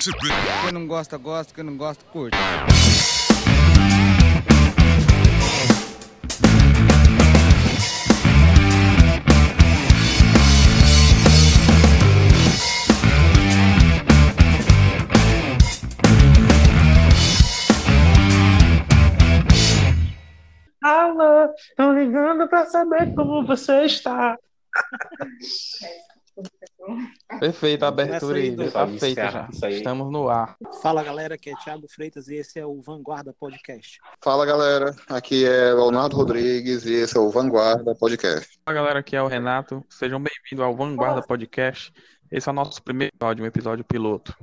Quem não gosta, gosta. Quem não gosta, curte. Alô, tô ligando pra saber como você está. Perfeito, a abertura aí, tá Dom. feita já. Estamos no ar. Fala galera, aqui é Thiago Freitas e esse é o Vanguarda Podcast. Fala galera, aqui é Leonardo Rodrigues e esse é o Vanguarda Podcast. Fala galera, aqui é o Renato. Sejam bem-vindos ao Vanguarda Podcast. Esse é o nosso primeiro episódio, um episódio piloto.